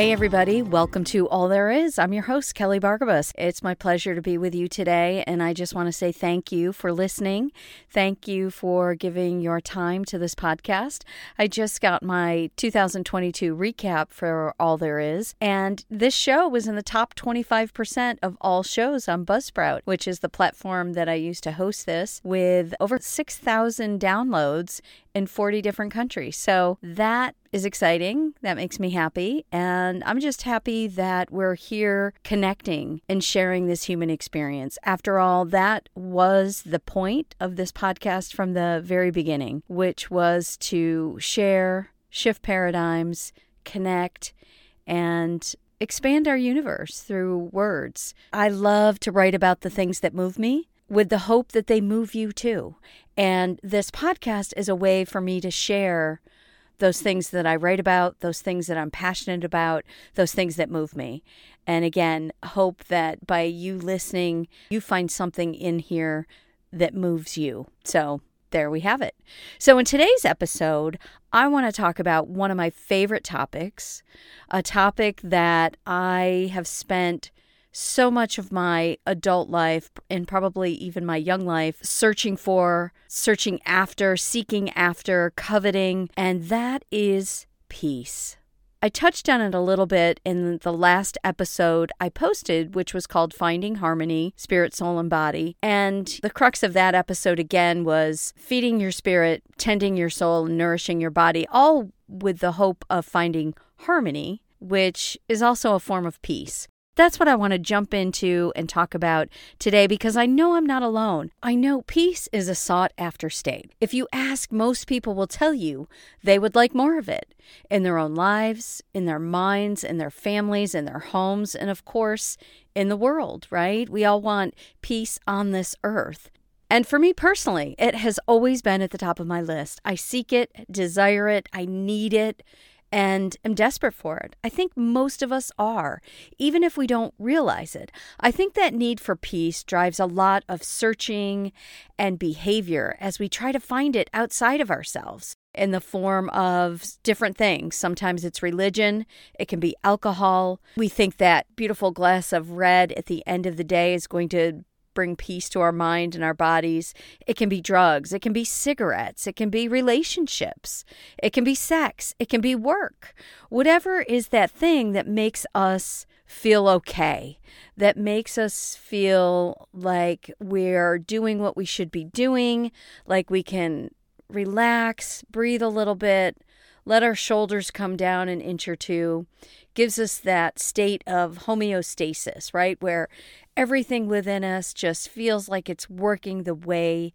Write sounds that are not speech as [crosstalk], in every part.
Hey, everybody, welcome to All There Is. I'm your host, Kelly Bargabos. It's my pleasure to be with you today, and I just want to say thank you for listening. Thank you for giving your time to this podcast. I just got my 2022 recap for All There Is, and this show was in the top 25% of all shows on Buzzsprout, which is the platform that I use to host this, with over 6,000 downloads in 40 different countries. So that is exciting. That makes me happy. And I'm just happy that we're here connecting and sharing this human experience. After all, that was the point of this podcast from the very beginning, which was to share, shift paradigms, connect, and expand our universe through words. I love to write about the things that move me with the hope that they move you too. And this podcast is a way for me to share those things that I write about, those things that I'm passionate about, those things that move me. And again, hope that by you listening, you find something in here that moves you. So there we have it. So, in today's episode, I want to talk about one of my favorite topics, a topic that I have spent so much of my adult life and probably even my young life searching for, searching after, seeking after, coveting, and that is peace. I touched on it a little bit in the last episode I posted, which was called Finding Harmony Spirit, Soul, and Body. And the crux of that episode again was feeding your spirit, tending your soul, and nourishing your body, all with the hope of finding harmony, which is also a form of peace. That's what I want to jump into and talk about today because I know I'm not alone. I know peace is a sought after state. If you ask, most people will tell you they would like more of it in their own lives, in their minds, in their families, in their homes, and of course, in the world, right? We all want peace on this earth. And for me personally, it has always been at the top of my list. I seek it, desire it, I need it and am desperate for it. I think most of us are, even if we don't realize it. I think that need for peace drives a lot of searching and behavior as we try to find it outside of ourselves in the form of different things. Sometimes it's religion, it can be alcohol. We think that beautiful glass of red at the end of the day is going to bring peace to our mind and our bodies. It can be drugs, it can be cigarettes, it can be relationships, it can be sex, it can be work. Whatever is that thing that makes us feel okay, that makes us feel like we're doing what we should be doing, like we can relax, breathe a little bit, let our shoulders come down an inch or two, gives us that state of homeostasis, right? Where everything within us just feels like it's working the way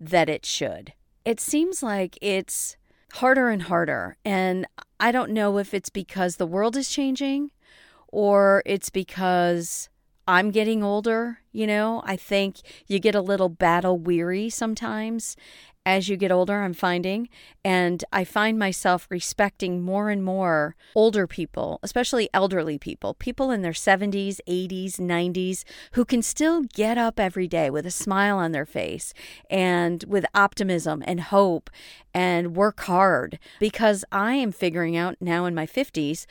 that it should. It seems like it's harder and harder. And I don't know if it's because the world is changing or it's because I'm getting older. You know, I think you get a little battle weary sometimes as you get older, I'm finding. And I find myself respecting more and more older people, especially elderly people, people in their 70s, 80s, 90s, who can still get up every day with a smile on their face and with optimism and hope and work hard. Because I am figuring out now in my 50s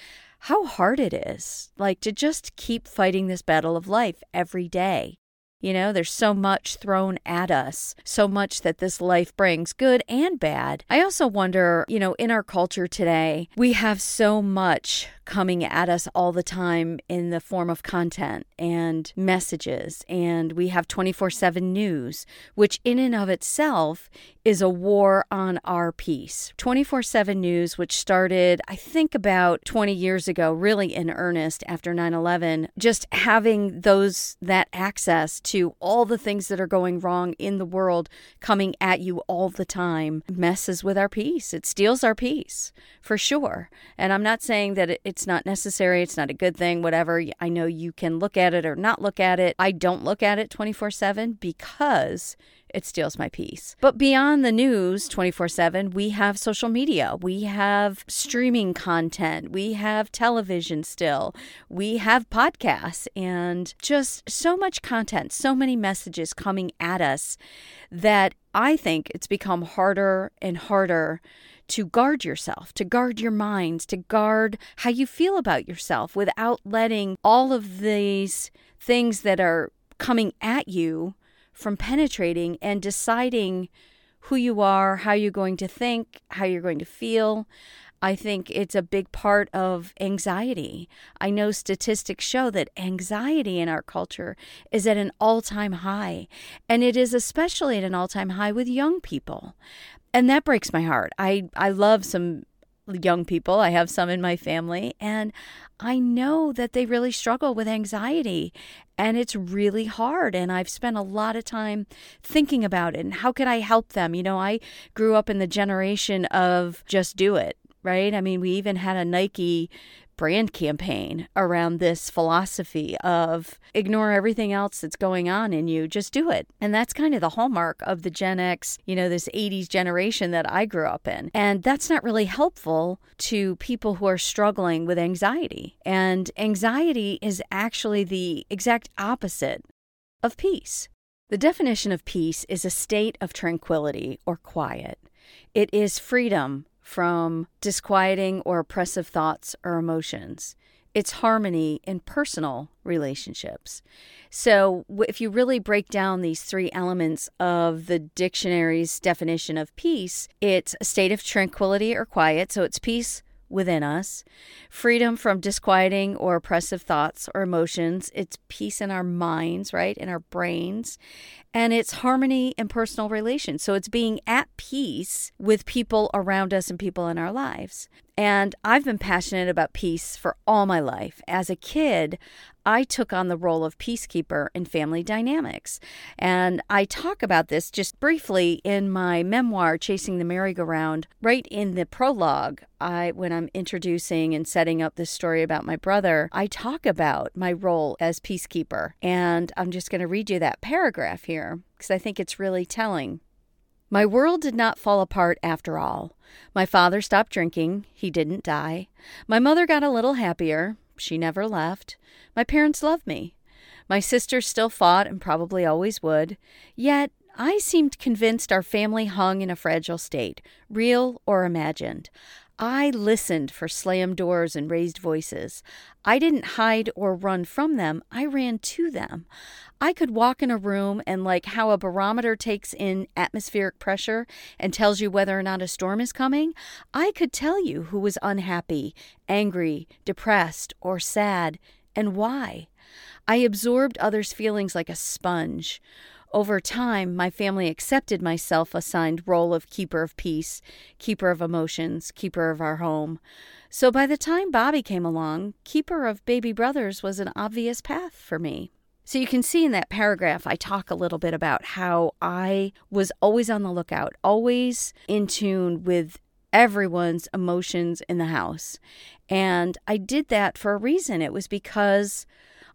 how hard it is, like to just keep fighting this battle of life every day. You know, there's so much thrown at us, so much that this life brings, good and bad. I also wonder, you know, in our culture today, we have so much coming at us all the time in the form of content and messages. And we have 24 7 news, which in and of itself is a war on our peace. 24 7 news, which started, I think, about 20 years ago, really in earnest after 9 11, just having those, that access to all the things that are going wrong in the world coming at you all the time messes with our peace. It steals our peace for sure. And I'm not saying that it's not necessary, it's not a good thing, whatever. I know you can look at it or not look at it. I don't look at it 24 7 because it steals my peace. But beyond the news 24 7, we have social media, we have streaming content, we have television still, we have podcasts, and just so much content, so many messages coming at us that I think it's become harder and harder to guard yourself, to guard your minds, to guard how you feel about yourself without letting all of these things that are coming at you from penetrating and deciding who you are, how you're going to think, how you're going to feel. I think it's a big part of anxiety. I know statistics show that anxiety in our culture is at an all time high, and it is especially at an all time high with young people. And that breaks my heart. I, I love some young people, I have some in my family, and I know that they really struggle with anxiety and it's really hard and I've spent a lot of time thinking about it and how could I help them? You know, I grew up in the generation of just do it right? I mean, we even had a Nike brand campaign around this philosophy of ignore everything else that's going on in you, just do it. And that's kind of the hallmark of the Gen X, you know, this 80s generation that I grew up in. And that's not really helpful to people who are struggling with anxiety. And anxiety is actually the exact opposite of peace. The definition of peace is a state of tranquility or quiet. It is freedom from disquieting or oppressive thoughts or emotions. It's harmony in personal relationships. So, if you really break down these three elements of the dictionary's definition of peace, it's a state of tranquility or quiet. So, it's peace within us, freedom from disquieting or oppressive thoughts or emotions. It's peace in our minds, right? In our brains and it's harmony and personal relations. So it's being at peace with people around us and people in our lives. And I've been passionate about peace for all my life. As a kid, I took on the role of peacekeeper in family dynamics. And I talk about this just briefly in my memoir, Chasing the Merry-Go-Round. Right in the prologue, I when I'm introducing and setting up this story about my brother, I talk about my role as peacekeeper. And I'm just going to read you that paragraph here because I think it's really telling. My world did not fall apart after all. My father stopped drinking. He didn't die. My mother got a little happier. She never left. My parents loved me. My sisters still fought and probably always would. Yet I seemed convinced our family hung in a fragile state, real or imagined. I listened for slammed doors and raised voices. I didn't hide or run from them, I ran to them. I could walk in a room and, like how a barometer takes in atmospheric pressure and tells you whether or not a storm is coming, I could tell you who was unhappy, angry, depressed, or sad, and why. I absorbed others' feelings like a sponge. Over time, my family accepted my self assigned role of keeper of peace, keeper of emotions, keeper of our home. So by the time Bobby came along, keeper of baby brothers was an obvious path for me. So you can see in that paragraph, I talk a little bit about how I was always on the lookout, always in tune with everyone's emotions in the house. And I did that for a reason. It was because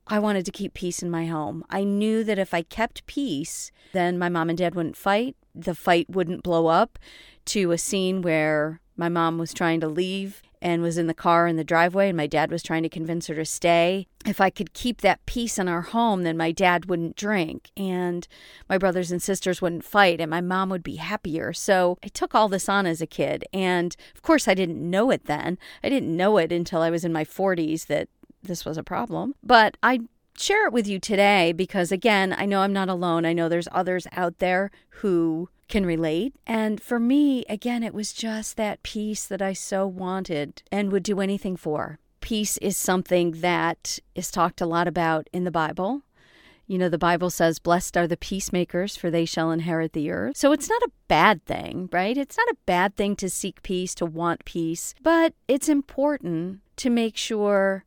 I wanted to keep peace in my home. I knew that if I kept peace, then my mom and dad wouldn't fight. The fight wouldn't blow up to a scene where my mom was trying to leave and was in the car in the driveway, and my dad was trying to convince her to stay. If I could keep that peace in our home, then my dad wouldn't drink, and my brothers and sisters wouldn't fight, and my mom would be happier. So I took all this on as a kid. And of course, I didn't know it then. I didn't know it until I was in my 40s that this was a problem. But I share it with you today because, again, I know I'm not alone. I know there's others out there who can relate. And for me, again, it was just that peace that I so wanted and would do anything for. Peace is something that is talked a lot about in the Bible. You know, the Bible says, Blessed are the peacemakers, for they shall inherit the earth. So it's not a bad thing, right? It's not a bad thing to seek peace, to want peace, but it's important to make sure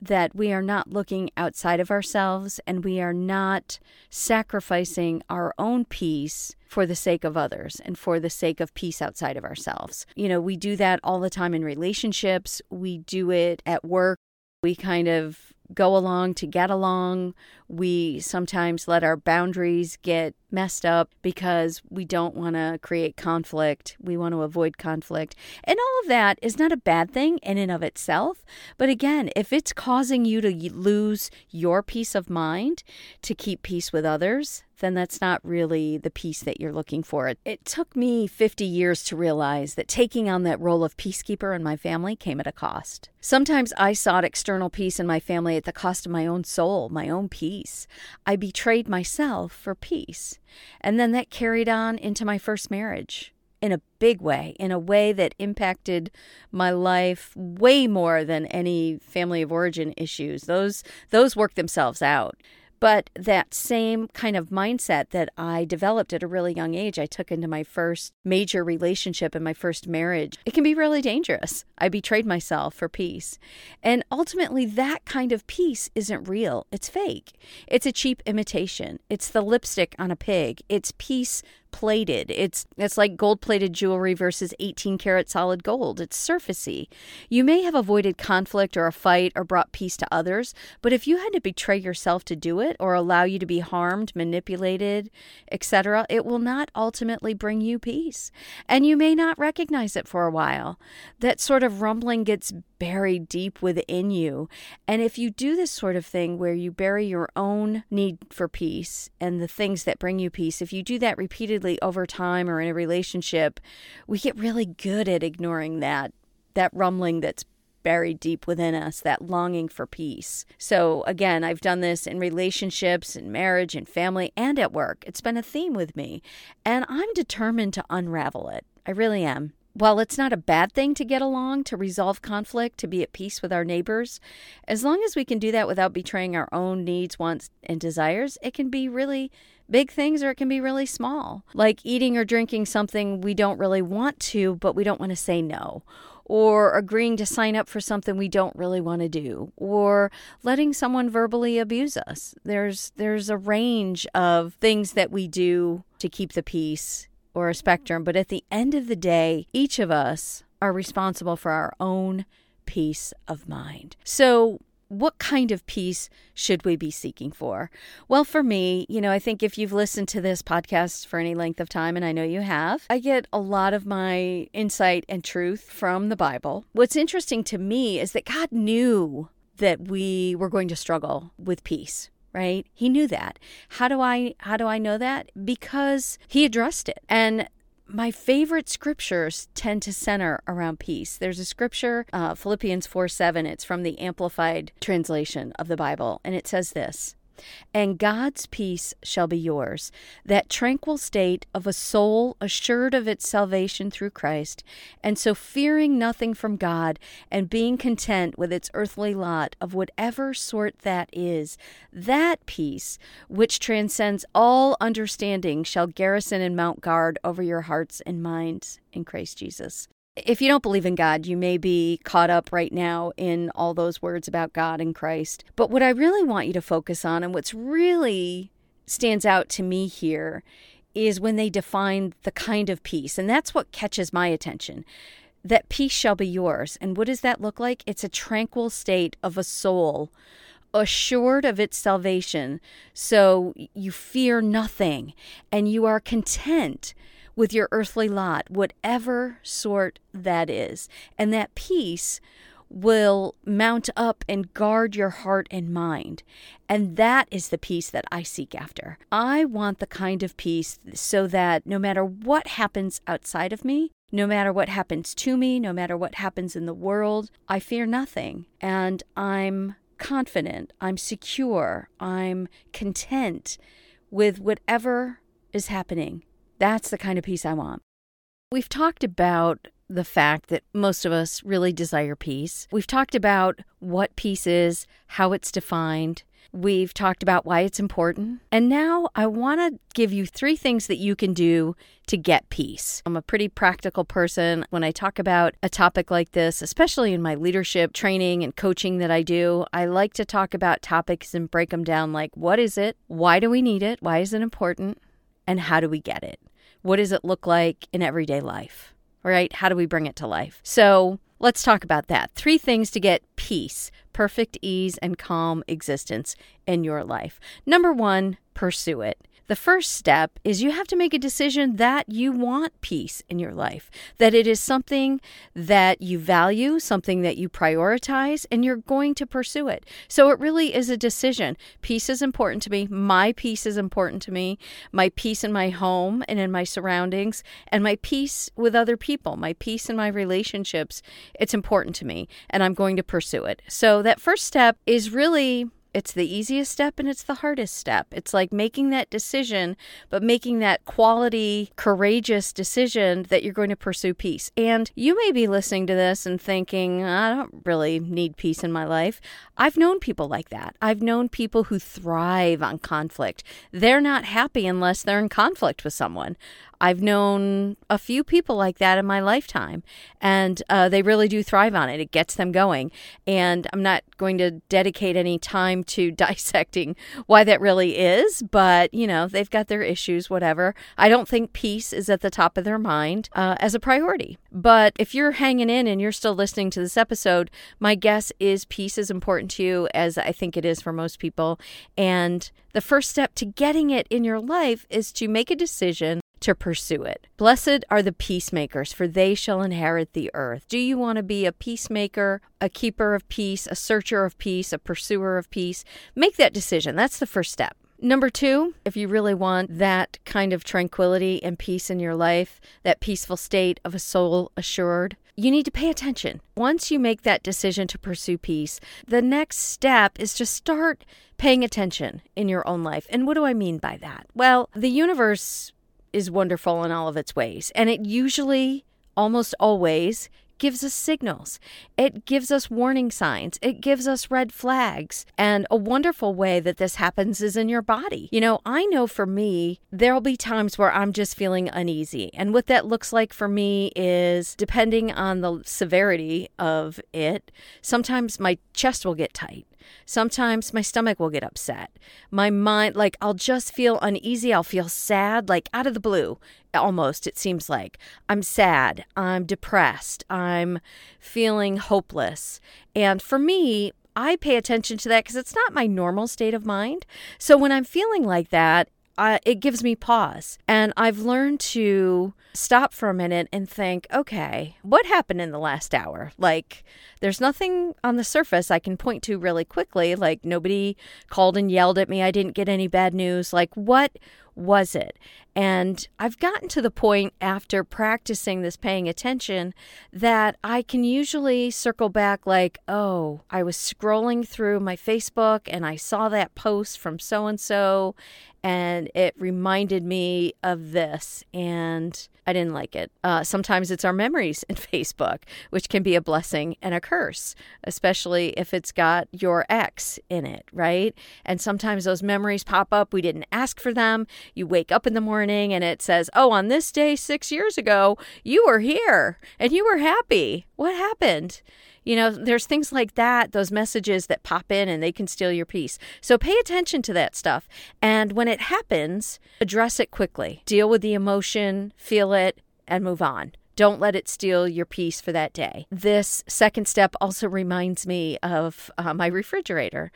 that we are not looking outside of ourselves and we are not sacrificing our own peace for the sake of others and for the sake of peace outside of ourselves. You know, we do that all the time in relationships, we do it at work. We kind of go along to get along. We sometimes let our boundaries get messed up because we don't want to create conflict. We want to avoid conflict. And all of that is not a bad thing in and of itself. But again, if it's causing you to lose your peace of mind to keep peace with others, then that's not really the peace that you're looking for. It took me 50 years to realize that taking on that role of peacekeeper in my family came at a cost. Sometimes I sought external peace in my family at the cost of my own soul, my own peace. I betrayed myself for peace. And then that carried on into my first marriage in a big way, in a way that impacted my life way more than any family of origin issues. Those those work themselves out. But that same kind of mindset that I developed at a really young age, I took into my first major relationship and my first marriage. It can be really dangerous. I betrayed myself for peace. And ultimately, that kind of peace isn't real. It's fake. It's a cheap imitation. It's the lipstick on a pig. It's peace plated. It's it's like gold plated jewelry versus 18 karat solid gold. It's surfacey. You may have avoided conflict or a fight or brought peace to others, but if you had to betray yourself to do it or allow you to be harmed, manipulated, etc., it will not ultimately bring you peace. And you may not recognize it for a while. That sort of rumbling gets buried deep within you. And if you do this sort of thing where you bury your own need for peace and the things that bring you peace, if you do that repeatedly over time or in a relationship, we get really good at ignoring that that rumbling that's buried deep within us, that longing for peace. So, again, I've done this in relationships, in marriage, in family, and at work. It's been a theme with me, and I'm determined to unravel it. I really am. While it's not a bad thing to get along, to resolve conflict, to be at peace with our neighbors, as long as we can do that without betraying our own needs, wants, and desires, it can be really big things or it can be really small. Like eating or drinking something we don't really want to, but we don't want to say no. Or agreeing to sign up for something we don't really want to do, or letting someone verbally abuse us. There's there's a range of things that we do to keep the peace or a spectrum, but at the end of the day, each of us are responsible for our own peace of mind. So, what kind of peace should we be seeking for? Well, for me, you know, I think if you've listened to this podcast for any length of time, and I know you have, I get a lot of my insight and truth from the Bible. What's interesting to me is that God knew that we were going to struggle with peace right? He knew that. How do I how do I know that? Because he addressed it. And my favorite scriptures tend to center around peace. There's a scripture, uh, Philippians 4 7. It's from the Amplified translation of the Bible, and it says this and God's peace shall be yours, that tranquil state of a soul assured of its salvation through Christ, and so fearing nothing from God, and being content with its earthly lot of whatever sort that is, that peace, which transcends all understanding, shall garrison and mount guard over your hearts and minds in Christ Jesus if you don't believe in God, you may be caught up right now in all those words about God and Christ. But what I really want you to focus on, and what's really stands out to me here, is when they define the kind of peace. And that's what catches my attention. That peace shall be yours. And what does that look like? It's a tranquil state of a soul assured of its salvation. So you fear nothing and you are content with your earthly lot, whatever sort that is. And that peace will mount up and guard your heart and mind. And that is the peace that I seek after. I want the kind of peace so that no matter what happens outside of me, no matter what happens to me, no matter what happens in the world, I fear nothing. And I'm confident, I'm secure, I'm content with whatever is happening that's the kind of peace I want. We've talked about the fact that most of us really desire peace. We've talked about what peace is, how it's defined. We've talked about why it's important. And now I want to give you three things that you can do to get peace. I'm a pretty practical person. When I talk about a topic like this, especially in my leadership training and coaching that I do, I like to talk about topics and break them down like what is it? Why do we need it? Why is it important? And how do we get it? What does it look like in everyday life? Right? How do we bring it to life? So let's talk about that. Three things to get peace, perfect ease, and calm existence in your life. Number one, pursue it. The first step is you have to make a decision that you want peace in your life, that it is something that you value, something that you prioritize, and you're going to pursue it. So it really is a decision. Peace is important to me. My peace is important to me. My peace in my home and in my surroundings, and my peace with other people, my peace in my relationships. It's important to me, and I'm going to pursue it. So that first step is really it's the easiest step and it's the hardest step. It's like making that decision, but making that quality, courageous decision that you're going to pursue peace. And you may be listening to this and thinking, I don't really need peace in my life. I've known people like that. I've known people who thrive on conflict. They're not happy unless they're in conflict with someone. I've known a few people like that in my lifetime, and uh, they really do thrive on it. It gets them going. And I'm not going to dedicate any time to [laughs] dissecting why that really is, but you know, they've got their issues, whatever. I don't think peace is at the top of their mind uh, as a priority. But if you're hanging in and you're still listening to this episode, my guess is peace is important to you, as I think it is for most people. And the first step to getting it in your life is to make a decision to pursue it. Blessed are the peacemakers, for they shall inherit the earth. Do you want to be a peacemaker, a keeper of peace, a searcher of peace, a pursuer of peace? Make that decision. That's the first step. Number two, if you really want that kind of tranquility and peace in your life, that peaceful state of a soul assured, you need to pay attention. Once you make that decision to pursue peace, the next step is to start paying attention in your own life. And what do I mean by that? Well, the universe is wonderful in all of its ways. And it usually, almost always, gives us signals. It gives us warning signs. It gives us red flags. And a wonderful way that this happens is in your body. You know, I know for me, there'll be times where I'm just feeling uneasy. And what that looks like for me is depending on the severity of it, sometimes my chest will get tight. Sometimes my stomach will get upset. My mind, like, I'll just feel uneasy. I'll feel sad, like out of the blue, almost, it seems like. I'm sad. I'm depressed. I'm feeling hopeless. And for me, I pay attention to that because it's not my normal state of mind. So when I'm feeling like that, uh, it gives me pause. And I've learned to stop for a minute and think, okay, what happened in the last hour? Like, there's nothing on the surface I can point to really quickly. Like, nobody called and yelled at me. I didn't get any bad news. Like, what was it? And I've gotten to the point after practicing this paying attention that I can usually circle back, like, oh, I was scrolling through my Facebook and I saw that post from so and so, and it reminded me of this. And I didn't like it. Uh, sometimes it's our memories in [laughs] Facebook, which can be a blessing and a curse, especially if it's got your ex in it, right? And sometimes those memories pop up. We didn't ask for them. You wake up in the morning and it says, Oh, on this day six years ago, you were here and you were happy. What happened? You know, there's things like that, those messages that pop in and they can steal your peace. So pay attention to that stuff. And when it happens, address it quickly. Deal with the emotion, feel it, and move on. Don't let it steal your peace for that day. This second step also reminds me of uh, my refrigerator.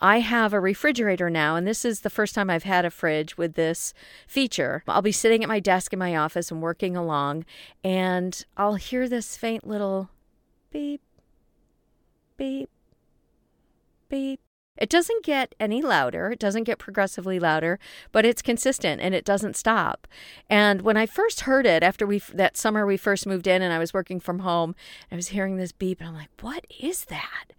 I have a refrigerator now, and this is the first time I've had a fridge with this feature. I'll be sitting at my desk in my office and working along, and I'll hear this faint little beep, beep, beep. It doesn't get any louder. It doesn't get progressively louder, but it's consistent and it doesn't stop. And when I first heard it after we that summer we first moved in and I was working from home, I was hearing this beep and I'm like, "What is that?"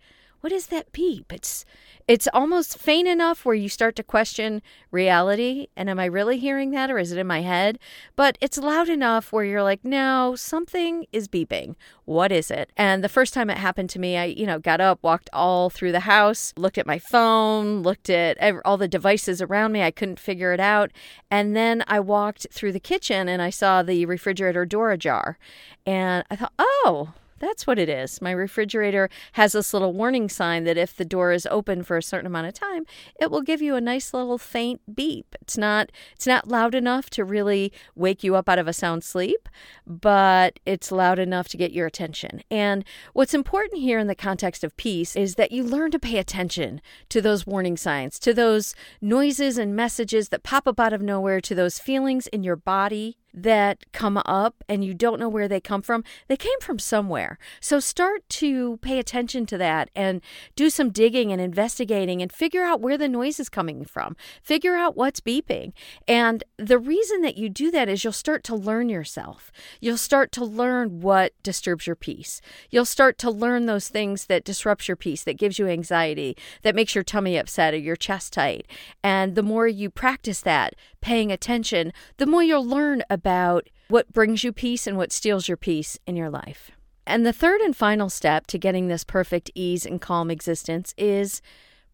What is that beep? It's it's almost faint enough where you start to question reality and am I really hearing that or is it in my head? But it's loud enough where you're like, "No, something is beeping. What is it?" And the first time it happened to me, I, you know, got up, walked all through the house, looked at my phone, looked at all the devices around me. I couldn't figure it out. And then I walked through the kitchen and I saw the refrigerator door ajar. And I thought, "Oh, That's what it is. My refrigerator has this little warning sign that if the door is open for a certain amount of time, it will give you a nice little faint beep. It's not it's not loud enough to really wake you up out of a sound sleep, but it's loud enough to get your attention. And what's important here in the context of peace is that you learn to pay attention to those warning signs, to those noises and messages that pop up out of nowhere, to those feelings in your body that come up and you don't know where they come from, they came from somewhere. So start to pay attention to that and do some digging and investigating and figure out where the noise is coming from. Figure out what's beeping. And the reason that you do that is you'll start to learn yourself. You'll start to learn what disturbs your peace. You'll start to learn those things that disrupts your peace, that gives you anxiety, that makes your tummy upset or your chest tight. And the more you practice that, paying attention, the more you'll learn about what brings you peace and what steals your peace in your life. And the third and final step to getting this perfect ease and calm existence is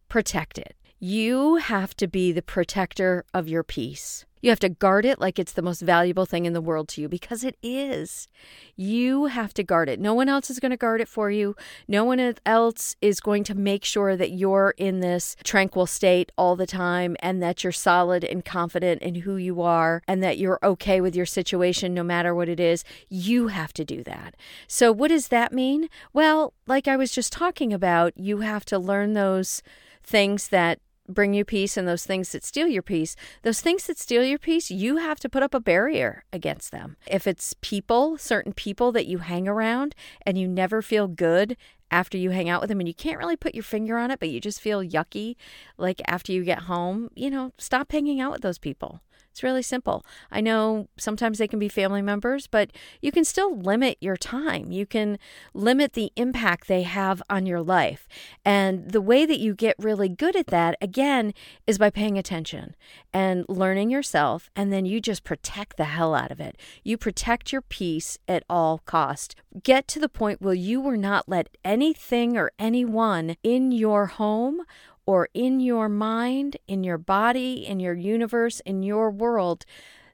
protect it. You have to be the protector of your peace. You have to guard it like it's the most valuable thing in the world to you because it is. You have to guard it. No one else is going to guard it for you. No one else is going to make sure that you're in this tranquil state all the time and that you're solid and confident in who you are and that you're okay with your situation no matter what it is. You have to do that. So, what does that mean? Well, like I was just talking about, you have to learn those things that bring you peace and those things that steal your peace, those things that steal your peace, you have to put up a barrier against them. If it's people, certain people that you hang around and you never feel good after you hang out with them and you can't really put your finger on it, but you just feel yucky like after you get home, you know, stop hanging out with those people. It's really simple. I know sometimes they can be family members, but you can still limit your time. You can limit the impact they have on your life. And the way that you get really good at that, again, is by paying attention and learning yourself. And then you just protect the hell out of it. You protect your peace at all cost. Get to the point where you will not let anything or anyone in your home or in your mind, in your body, in your universe, in your world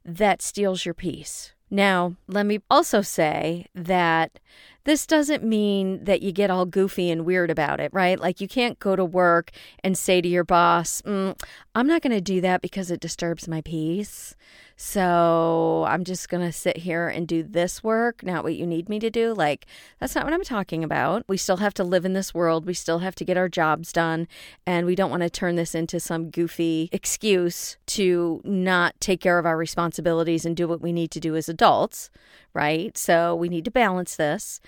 that steals your peace. Now, let me also say that this doesn't mean that you get all goofy and weird about it, right? Like you can't go to work and say to your boss, mm, I'm not going to do that because it disturbs my peace. So I'm just going to sit here and do this work, not what you need me to do. Like, that's not what I'm talking about. We still have to live in this world. We still have to get our jobs done. And we don't want to turn this into some goofy excuse to not take care of our responsibilities and do what we need to do as adults, right? So we need to balance this.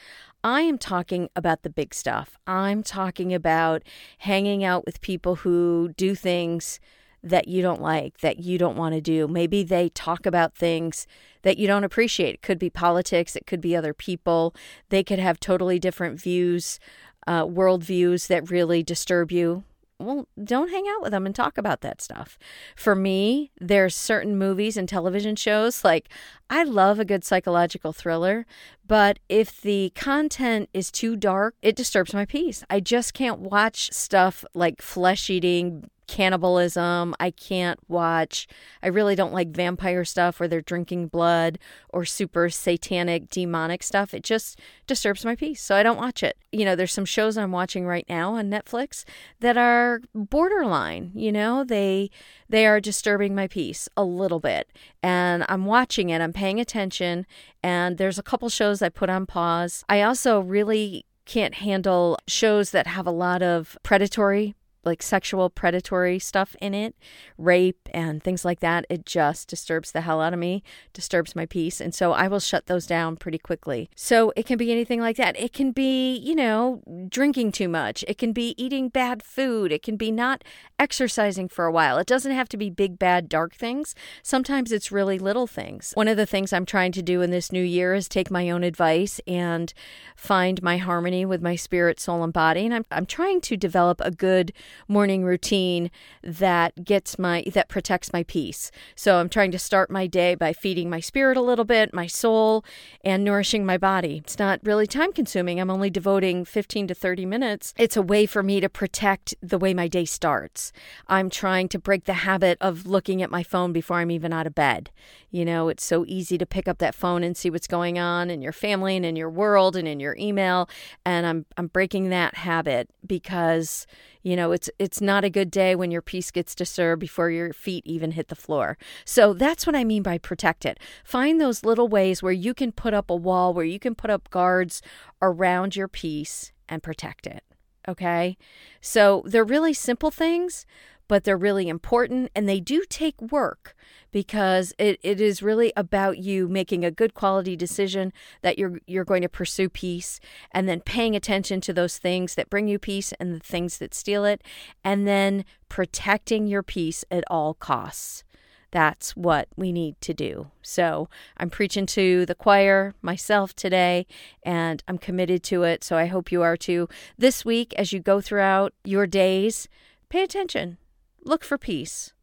I am talking about the big stuff. I'm talking about hanging out with people who do things that you don't like, that you don't want to do. Maybe they talk about things that you don't appreciate. It could be politics, it could be other people. They could have totally different views, uh, worldviews that really disturb you well, don't hang out with them and talk about that stuff. For me, there's certain movies and television shows like I love a good psychological thriller, but if the content is too dark, it disturbs my peace. I just can't watch stuff like flesh eating cannibalism. I can't watch. I really don't like vampire stuff where they're drinking blood or super satanic, demonic stuff. It just disturbs my peace. So I don't watch it. You know, there's some shows I'm watching right now on Netflix that are borderline, you know, they they are disturbing my peace a little bit. And I'm watching it, I'm paying attention, and there's a couple shows I put on pause. I also really can't handle shows that have a lot of predatory like sexual predatory stuff in it, rape and things like that, it just disturbs the hell out of me, disturbs my peace. And so I will shut those down pretty quickly. So it can be anything like that. It can be, you know, drinking too much. It can be eating bad food. It can be not exercising for a while. It doesn't have to be big, bad, dark things. Sometimes it's really little things. One of the things I'm trying to do in this new year is take my own advice and find my harmony with my spirit, soul, and body. And I'm, I'm trying to develop a good morning routine that gets my that protects my peace. So I'm trying to start my day by feeding my spirit a little bit, my soul, and nourishing my body. It's not really time consuming. I'm only devoting 15 to 30 minutes. It's a way for me to protect the way my day starts. I'm trying to break the habit of looking at my phone before I'm even out of bed. You know, it's so easy to pick up that phone and see what's going on in your family and in your world and in your email, and I'm I'm breaking that habit because you know it's it's not a good day when your peace gets disturbed before your feet even hit the floor. So that's what i mean by protect it. Find those little ways where you can put up a wall where you can put up guards around your peace and protect it okay? So they're really simple things but they're really important and they do take work because it, it is really about you making a good quality decision that you're you're going to pursue peace and then paying attention to those things that bring you peace and the things that steal it and then protecting your peace at all costs. That's what we need to do. So I'm preaching to the choir myself today, and I'm committed to it. So I hope you are too. This week, as you go throughout your days, pay attention, look for peace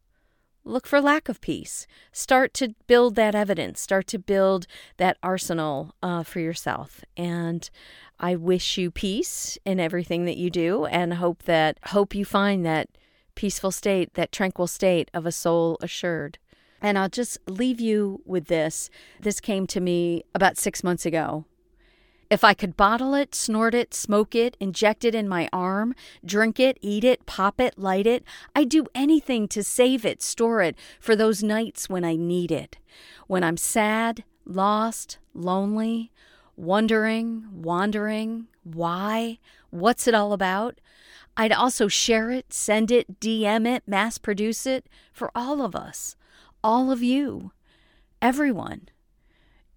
look for lack of peace. Start to build that evidence, start to build that arsenal uh, for yourself. And I wish you peace in everything that you do and hope that hope you find that peaceful state, that tranquil state of a soul assured. And I'll just leave you with this. This came to me about six months ago. If I could bottle it, snort it, smoke it, inject it in my arm, drink it, eat it, pop it, light it, I'd do anything to save it, store it for those nights when I need it. When I'm sad, lost, lonely, wondering, wandering, why, what's it all about? I'd also share it, send it, DM it, mass produce it for all of us, all of you, everyone.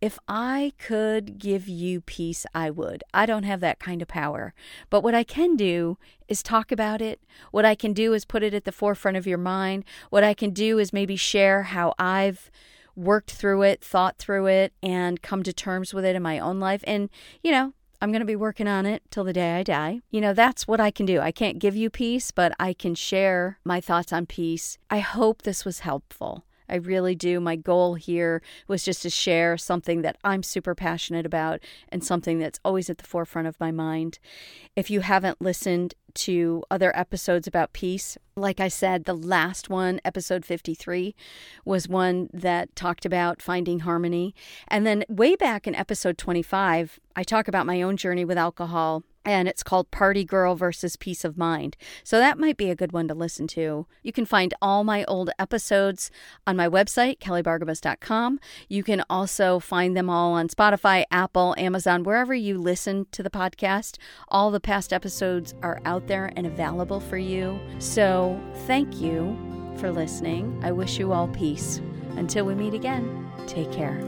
If I could give you peace, I would. I don't have that kind of power. But what I can do is talk about it. What I can do is put it at the forefront of your mind. What I can do is maybe share how I've worked through it, thought through it, and come to terms with it in my own life. And, you know, I'm going to be working on it till the day I die. You know, that's what I can do. I can't give you peace, but I can share my thoughts on peace. I hope this was helpful. I really do. My goal here was just to share something that I'm super passionate about and something that's always at the forefront of my mind. If you haven't listened to other episodes about peace, like I said, the last one, episode 53, was one that talked about finding harmony. And then way back in episode 25, I talk about my own journey with alcohol and it's called Party Girl versus Peace of Mind. So that might be a good one to listen to. You can find all my old episodes on my website, kellybargabos.com. You can also find them all on Spotify, Apple, Amazon, wherever you listen to the podcast. All the past episodes are out there and available for you. So thank you for listening. I wish you all peace. Until we meet again, take care.